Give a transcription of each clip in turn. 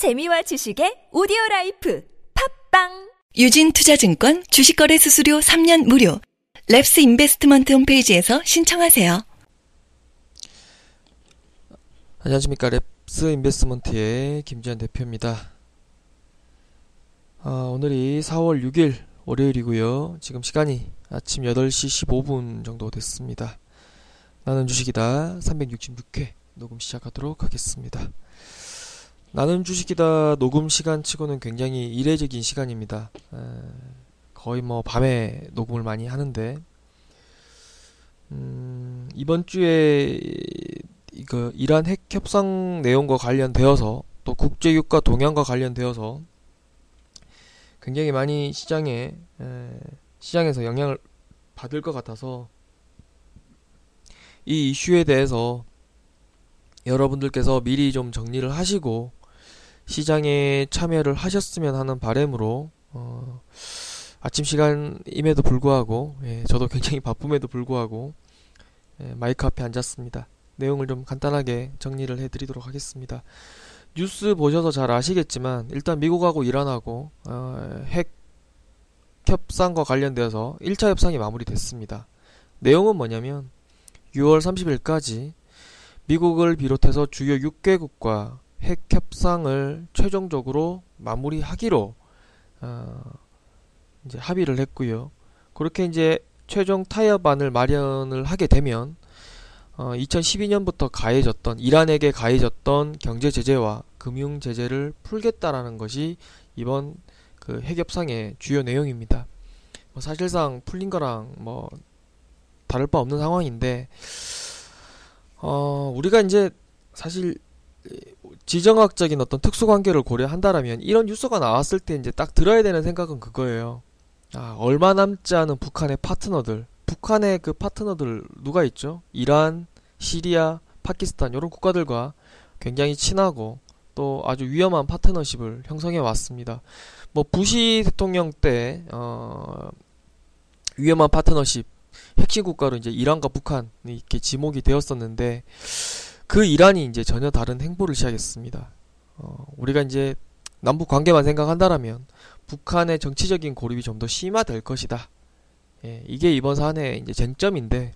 재미와 지식의 오디오 life 팟빵 유진 투자증권 주식거래 수수료 3년 무료. 랩스 인베스트먼트 홈페이지에서 신청하세요. 안녕하십니까 랩스 인베스트먼트의 김지현 대표입니다. 아, 오늘이 4월 6일 월요일이고요. 지금 시간이 아침 8시 15분 정도 됐습니다. 나는 주식이다 366회 녹음 시작하도록 하겠습니다. 나는 주식이다 녹음 시간 치고는 굉장히 이례적인 시간입니다. 에, 거의 뭐 밤에 녹음을 많이 하는데 음, 이번 주에 이거 이란 핵 협상 내용과 관련되어서 또 국제 유가 동향과 관련되어서 굉장히 많이 시장에 에, 시장에서 영향을 받을 것 같아서 이 이슈에 대해서 여러분들께서 미리 좀 정리를 하시고 시장에 참여를 하셨으면 하는 바램으로 어, 아침 시간임에도 불구하고 예, 저도 굉장히 바쁨에도 불구하고 예, 마이크 앞에 앉았습니다. 내용을 좀 간단하게 정리를 해드리도록 하겠습니다. 뉴스 보셔서 잘 아시겠지만 일단 미국하고 이란하고 어, 핵 협상과 관련되어서 1차 협상이 마무리됐습니다. 내용은 뭐냐면 6월 30일까지 미국을 비롯해서 주요 6개국과 핵 협상을 최종적으로 마무리하기로 어, 이제 합의를 했고요. 그렇게 이제 최종 타협안을 마련을 하게 되면 어, 2012년부터 가해졌던 이란에게 가해졌던 경제 제재와 금융 제재를 풀겠다라는 것이 이번 그 핵협상의 주요 내용입니다. 뭐 사실상 풀린 거랑 뭐 다를 바 없는 상황인데 어, 우리가 이제 사실 지정학적인 어떤 특수관계를 고려한다라면 이런 뉴스가 나왔을 때 이제 딱 들어야 되는 생각은 그거예요. 아, 얼마 남지 않은 북한의 파트너들, 북한의 그 파트너들 누가 있죠? 이란, 시리아, 파키스탄 이런 국가들과 굉장히 친하고 또 아주 위험한 파트너십을 형성해 왔습니다. 뭐 부시 대통령 때 어, 위험한 파트너십 핵심 국가로 이제 이란과 북한이 이렇게 지목이 되었었는데 그 이란이 이제 전혀 다른 행보를 시작했습니다. 어, 우리가 이제 남북 관계만 생각한다라면 북한의 정치적인 고립이 좀 더 심화될 것이다. 예, 이게 이번 사안의 이제 쟁점인데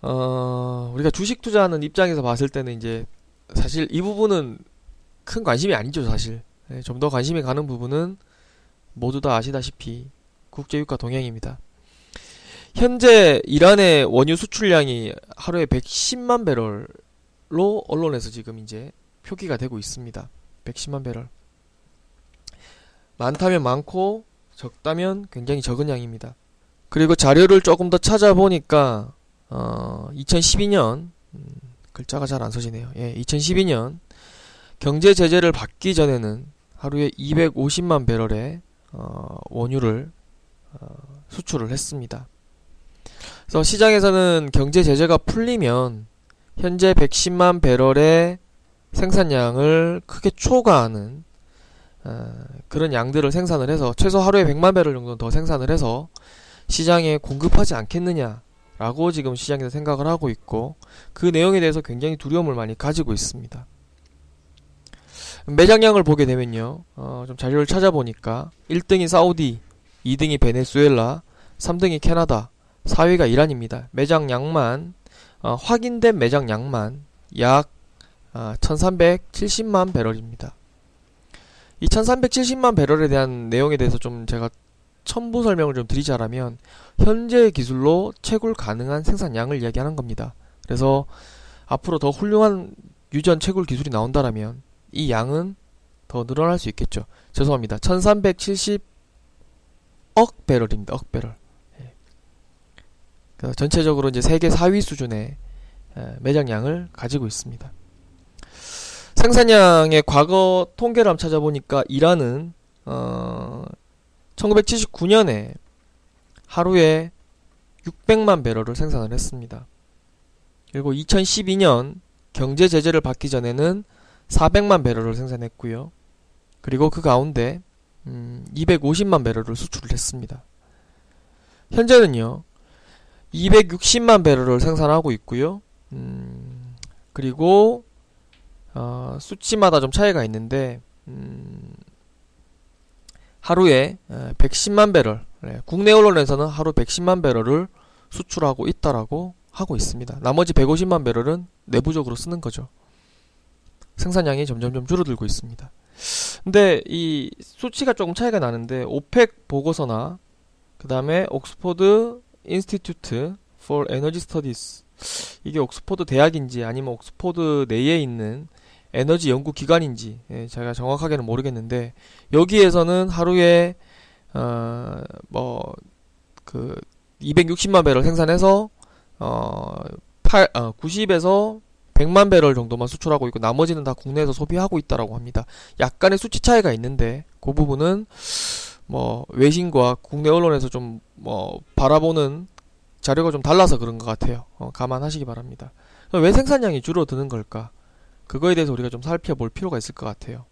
어, 우리가 주식 투자하는 입장에서 봤을 때는 이제 사실 이 부분은 큰 관심이 아니죠, 사실. 예, 좀 더 관심이 가는 부분은 모두 다 아시다시피 국제유가 동향입니다. 현재 이란의 원유 수출량이 하루에 110만 배럴로 언론에서 지금 이제 표기가 되고 있습니다. 110만 배럴. 많다면 많고 적다면 굉장히 적은 양입니다. 그리고 자료를 조금 더 찾아보니까 어, 2012년 음, 글자가 잘안 서지네요. 예, 2012년 경제 제재를 받기 전에는 하루에 250만 배럴의 어, 원유를 어, 수출을 했습니다. 그래서 시장에서는 경제 제재가 풀리면 현재 110만 배럴의 생산량을 크게 초과하는 어, 그런 양들을 생산을 해서 최소 하루에 100만 배럴 정도 더 생산을 해서 시장에 공급하지 않겠느냐라고 지금 시장에서 생각을 하고 있고 그 내용에 대해서 굉장히 두려움을 많이 가지고 있습니다. 매장량을 보게 되면요, 어, 좀 자료를 찾아보니까 1등이 사우디, 2등이 베네수엘라, 3등이 캐나다, 4위가 이란입니다. 매장량만 어, 확인된 매장량만 약 어, 1370만 배럴입니다. 이 1370만 배럴에 대한 내용에 대해서 좀 제가 첨부 설명을 좀 드리자라면 현재 기술로 채굴 가능한 생산량을 이야기하는 겁니다. 그래서 앞으로 더 훌륭한 유전 채굴 기술이 나온다라면 이 양은 더 늘어날 수 있겠죠. 죄송합니다. 1370억 배럴입니다. 억 배럴. 그 전체적으로 이제 세계 4위 수준의 매장량을 가지고 있습니다. 생산량의 과거 통계를 한번 찾아보니까 이란은 어 1979년에 하루에 600만 배럴을 생산을 했습니다. 그리고 2012년 경제 제재를 받기 전에는 400만 배럴을 생산했고요. 그리고 그 가운데 음, 250만 배럴을 수출을 했습니다. 현재는요. 260만 배럴을 생산하고 있고요. 음, 그리고 어, 수치마다 좀 차이가 있는데 음, 하루에 110만 배럴 네, 국내 언론에서는 하루 110만 배럴을 수출하고 있다라고 하고 있습니다. 나머지 150만 배럴은 내부적으로 쓰는 거죠. 생산량이 점점점 줄어들고 있습니다. 근데 이 수치가 조금 차이가 나는데 오펙 보고서나 그 다음에 옥스포드 Institute for Energy Studies 이게 옥스포드 대학인지 아니면 옥스포드 내에 있는 에너지 연구 기관인지 예, 제가 정확하게는 모르겠는데 여기에서는 하루에 어 뭐그 260만 배럴 생산해서 어 8, 어 90에서 100만 배럴 정도만 수출하고 있고 나머지는 다 국내에서 소비하고 있다라고 합니다. 약간의 수치 차이가 있는데 그 부분은 뭐 외신과 국내 언론에서 좀 뭐 바라보는 자료가 좀 달라서 그런 것 같아요. 어, 감안하시기 바랍니다. 왜 생산량이 줄어드는 걸까? 그거에 대해서 우리가 좀 살펴볼 필요가 있을 것 같아요.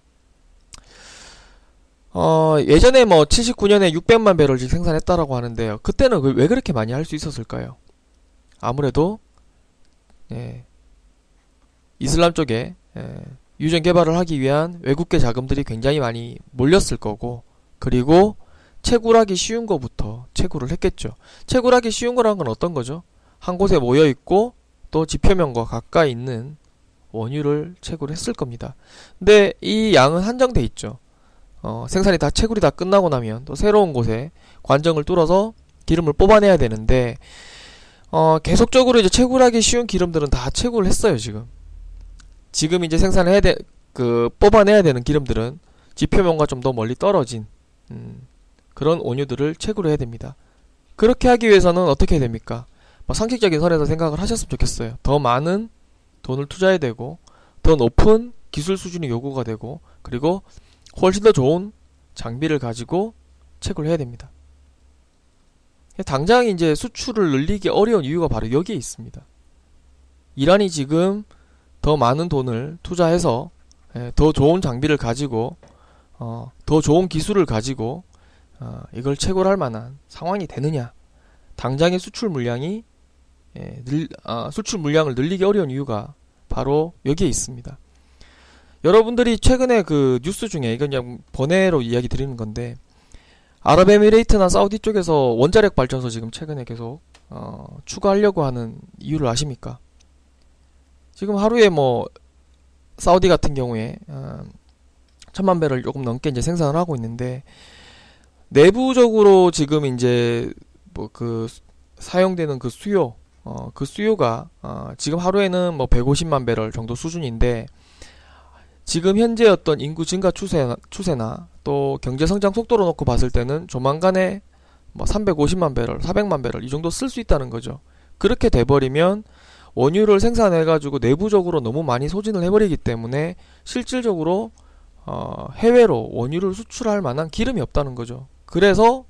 어, 예전에 뭐 79년에 600만 배럴씩 생산했다라고 하는데요. 그때는 그왜 그렇게 많이 할 수 있었을까요? 아무래도 예, 이슬람 쪽에 예, 유전 개발을 하기 위한 외국계 자금들이 굉장히 많이 몰렸을 거고 그리고 채굴하기 쉬운 거부터 채굴을 했겠죠. 채굴하기 쉬운 거라는 건 어떤 거죠? 한 곳에 모여 있고 또 지표면과 가까이 있는 원유를 채굴했을 겁니다. 근데 이 양은 한정돼 있죠. 어, 생산이 다 채굴이 다 끝나고 나면 또 새로운 곳에 관정을 뚫어서 기름을 뽑아내야 되는데 어, 계속적으로 이제 채굴하기 쉬운 기름들은 다 채굴을 했어요 지금. 지금 이제 생산을 해야 돼, 그 뽑아내야 되는 기름들은 지표면과 좀 더 멀리 떨어진 음, 그런 원유들을 채굴을 해야 됩니다. 그렇게 하기 위해서는 어떻게 해야 됩니까? 뭐 상식적인 선에서 생각을 하셨으면 좋겠어요. 더 많은 돈을 투자해야 되고 더 높은 기술 수준이 요구가 되고 그리고 훨씬 더 좋은 장비를 가지고 채굴 해야 됩니다. 당장 이제 수출을 늘리기 어려운 이유가 바로 여기에 있습니다. 이란이 지금 더 많은 돈을 투자해서 예, 더 좋은 장비를 가지고 어, 더 좋은 기술을 가지고 어, 이걸 채굴할 만한 상황이 되느냐? 당장의 수출 물량이 예, 늘, 아, 수출 물량을 늘리기 어려운 이유가 바로 여기에 있습니다. 여러분들이 최근에 그 뉴스 중에 이건 그냥 번외로 이야기 드리는 건데 아랍에미레이트나 사우디 쪽에서 원자력 발전소 지금 최근에 계속 어, 추가하려고 하는 이유를 아십니까? 지금 하루에 뭐 사우디 같은 경우에 어, 천만 배를 조금 넘게 이제 생산을 하고 있는데 내부적으로 지금 이제 뭐 그 사용되는 그 수요 어, 그 수요가 어, 지금 하루에는 뭐 150만 배럴 정도 수준인데 지금 현재 어떤 인구 증가 추세나, 추세나 또 경제 성장 속도로 놓고 봤을 때는 조만간에 뭐 350만 배럴, 400만 배럴 이 정도 쓸 수 있다는 거죠. 그렇게 돼버리면 원유를 생산해가지고 내부적으로 너무 많이 소진을 해버리기 때문에 실질적으로 어, 해외로 원유를 수출할 만한 기름이 없다는 거죠. 그래서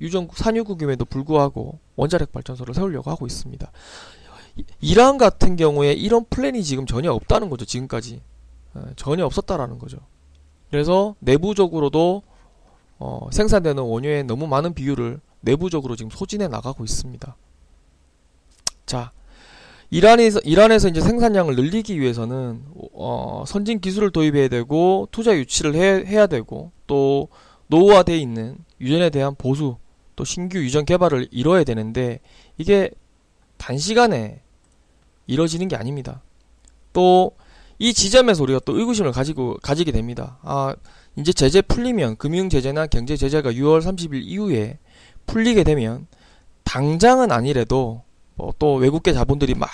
유전국 산유국임에도 불구하고 원자력 발전소를 세우려고 하고 있습니다. 이란 같은 경우에 이런 플랜이 지금 전혀 없다는 거죠. 지금까지 어, 전혀 없었다라는 거죠. 그래서 내부적으로도 어, 생산되는 원유의 너무 많은 비율을 내부적으로 지금 소진해 나가고 있습니다. 자, 이란에서 이란에서 이제 생산량을 늘리기 위해서는 어, 선진 기술을 도입해야 되고 투자 유치를 해, 해야 되고 또 노후화되어 있는 유전에 대한 보수 또 신규 유전 개발을 이뤄야 되는데 이게 단시간에 이뤄지는 게 아닙니다. 또 이 지점에서 우리가 또 의구심을 가지고 가지게 됩니다. 아 이제 제재 풀리면 금융 제재나 경제 제재가 6월 30일 이후에 풀리게 되면 당장은 아니래도 뭐 또 외국계 자본들이 막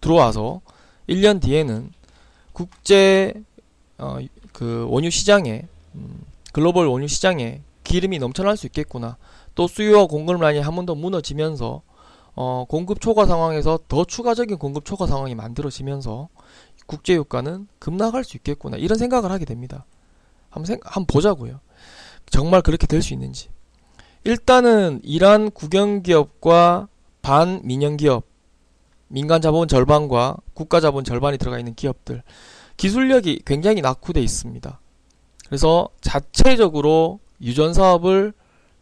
들어와서 1년 뒤에는 국제 어, 그 원유 시장에 음, 글로벌 원유 시장에 기름이 넘쳐날 수 있겠구나. 또 수요와 공급 라인이 한 번 더 무너지면서 어, 공급 초과 상황에서 더 추가적인 공급 초과 상황이 만들어지면서 국제 유가는 급락할 수 있겠구나. 이런 생각을 하게 됩니다. 한번 생, 한번 보자고요. 정말 그렇게 될 수 있는지. 일단은 이란 국영 기업과 반민영 기업, 민간 자본 절반과 국가 자본 절반이 들어가 있는 기업들 기술력이 굉장히 낙후돼 있습니다. 그래서 자체적으로 유전 사업을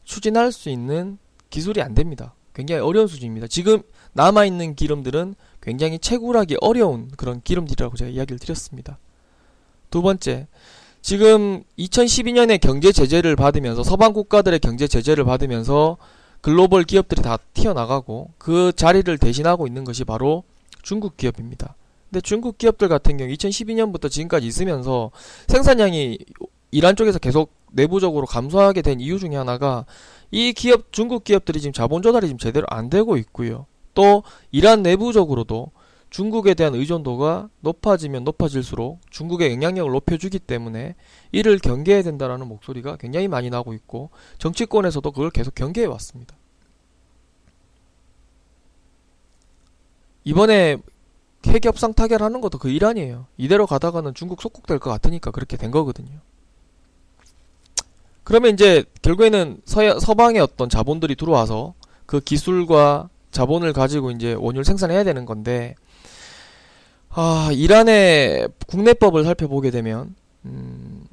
추진할 수 있는 기술이 안 됩니다. 굉장히 어려운 수준입니다. 지금 남아 있는 기름들은 굉장히 채굴하기 어려운 그런 기름들이라고 제가 이야기를 드렸습니다. 두 번째, 지금 2012년에 경제 제재를 받으면서 서방 국가들의 경제 제재를 받으면서 글로벌 기업들이 다 튀어나가고 그 자리를 대신하고 있는 것이 바로 중국 기업입니다. 근데 중국 기업들 같은 경우 2012년부터 지금까지 있으면서 생산량이 이란 쪽에서 계속 내부적으로 감소하게 된 이유 중에 하나가 이 기업 중국 기업들이 지금 자본 조달이 지금 제대로 안 되고 있고요. 또 이란 내부적으로도 중국에 대한 의존도가 높아지면 높아질수록 중국의 영향력을 높여주기 때문에 이를 경계해야 된다라는 목소리가 굉장히 많이 나고 있고 정치권에서도 그걸 계속 경계해 왔습니다. 이번에 핵 협상 타결하는 것도 그 일환이에요. 이대로 가다가는 중국 속국될 것 같으니까 그렇게 된 거거든요. 그러면 이제 결국에는 서, 서방의 어떤 자본들이 들어와서 그 기술과 자본을 가지고 이제 원유를 생산해야 되는 건데 아 이란의 국내법을 살펴보게 되면 음,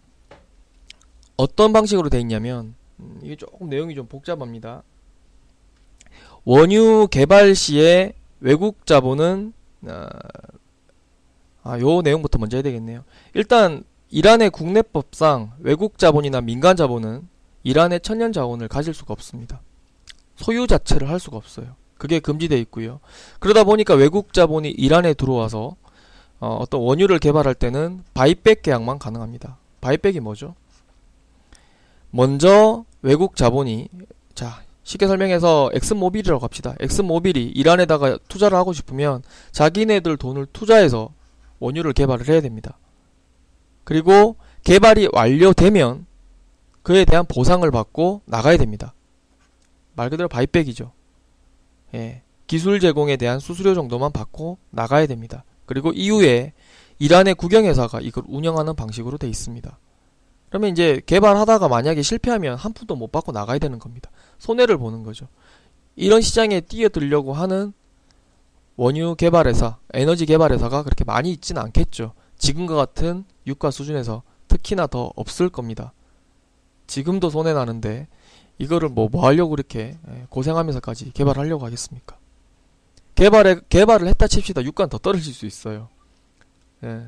어떤 방식으로 돼 있냐면 음, 이게 조금 내용이 좀 복잡합니다. 원유 개발 시에 외국 자본은 아, 아, 요 내용부터 먼저 해야 되겠네요. 일단 이란의 국내법상 외국 자본이나 민간 자본은 이란의 천년 자원을 가질 수가 없습니다. 소유 자체를 할 수가 없어요. 그게 금지되어 있고요. 그러다 보니까 외국 자본이 이란에 들어와서 어, 어떤 원유를 개발할 때는 바이백 계약만 가능합니다. 바이백이 뭐죠? 먼저 외국 자본이 자 쉽게 설명해서 엑슨모빌이라고 합시다. 엑슨모빌이 이란에다가 투자를 하고 싶으면 자기네들 돈을 투자해서 원유를 개발을 해야 됩니다. 그리고 개발이 완료되면 그에 대한 보상을 받고 나가야 됩니다. 말 그대로 바이백이죠. 예, 기술 제공에 대한 수수료 정도만 받고 나가야 됩니다. 그리고 이후에 이란의 국영회사가 이걸 운영하는 방식으로 돼 있습니다. 그러면 이제 개발하다가 만약에 실패하면 한 푼도 못 받고 나가야 되는 겁니다. 손해를 보는 거죠. 이런 시장에 뛰어들려고 하는 원유 개발회사, 에너지 개발회사가 그렇게 많이 있지는 않겠죠. 지금과 같은 유가 수준에서 특히나 더 없을 겁니다. 지금도 손해 나는데 이거를 뭐, 뭐 하려고 이렇게 예, 고생하면서까지 개발하려고 하겠습니까? 개발에, 개발을 했다 칩시다. 유가는 더 떨어질 수 있어요. 예.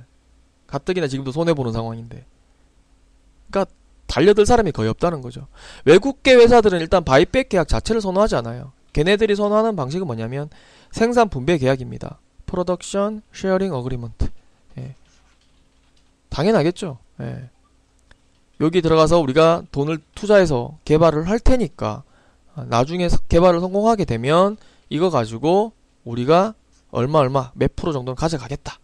가뜩이나 지금도 손해 보는 상황인데. 그러니까 달려들 사람이 거의 없다는 거죠. 외국계 회사들은 일단 buyback 계약 자체를 선호하지 않아요. 걔네들이 선호하는 방식은 뭐냐면 생산 분배 계약입니다. production sharing agreement. 예. 당연하겠죠. 예. 여기 들어가서 우리가 돈을 투자해서 개발을 할 테니까 나중에 개발을 성공하게 되면 이거 가지고 우리가 얼마 얼마 몇 프로 정도는 가져가겠다.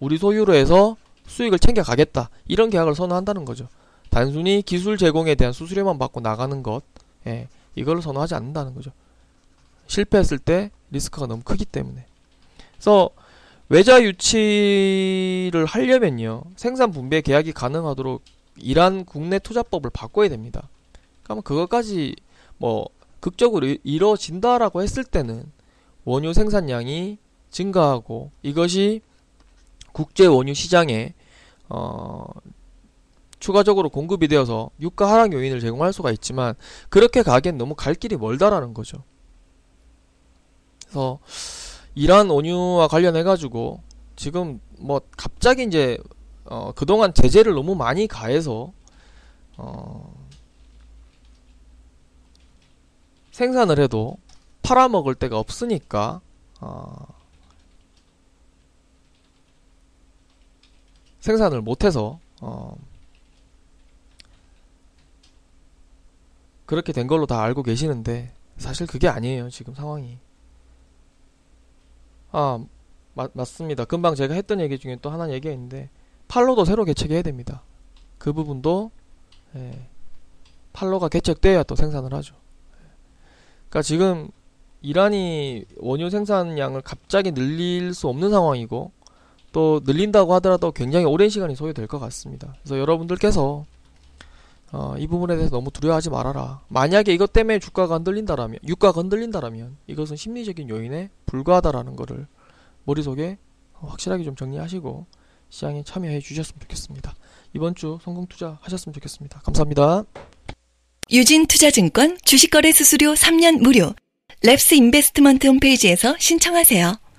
우리 소유로 해서 수익을 챙겨가겠다. 이런 계약을 선호한다는 거죠. 단순히 기술 제공에 대한 수수료만 받고 나가는 것, 예, 이걸 선호하지 않는다는 거죠. 실패했을 때 리스크가 너무 크기 때문에. 그래서 외자 유치를 하려면요, 생산 분배 계약이 가능하도록 이란 국내 투자법을 바꿔야 됩니다. 그러면 그것까지 뭐 극적으로 이루어진다라고 했을 때는 원유 생산량이 증가하고 이것이 국제 원유 시장에 어 추가적으로 공급이 되어서 유가 하락 요인을 제공할 수가 있지만 그렇게 가기엔 너무 갈 길이 멀다라는 거죠. 그래서 이란 원유와 관련해 가지고 지금 뭐 갑자기 이제 어 그동안 제재를 너무 많이 가해서 어 생산을 해도 팔아먹을 데가 없으니까 어 생산을 못해서 어 그렇게 된 걸로 다 알고 계시는데 사실 그게 아니에요 지금 상황이. 아 마, 맞습니다. 금방 제가 했던 얘기 중에 또 하나 얘기가 있는데 팔로도 새로 개척해야 됩니다. 그 부분도 예, 팔로가 개척돼야 또 생산을 하죠. 그러니까 지금 이란이 원유 생산량을 갑자기 늘릴 수 없는 상황이고 또 늘린다고 하더라도 굉장히 오랜 시간이 소요될 것 같습니다. 그래서 여러분들께서 어, 이 부분에 대해서 너무 두려워하지 말아라. 만약에 이것 때문에 주가가 흔들린다라면, 유가가 흔들린다라면 이것은 심리적인 요인에 불과하다라는 것을 머릿속에 확실하게 좀 정리하시고 시장에 참여해 주셨으면 좋겠습니다. 이번 주 성공 투자 하셨으면 좋겠습니다. 감사합니다. 유진 투자증권 주식거래 수수료 3년 무료. 랩스 인베스트먼트 홈페이지에서 신청하세요.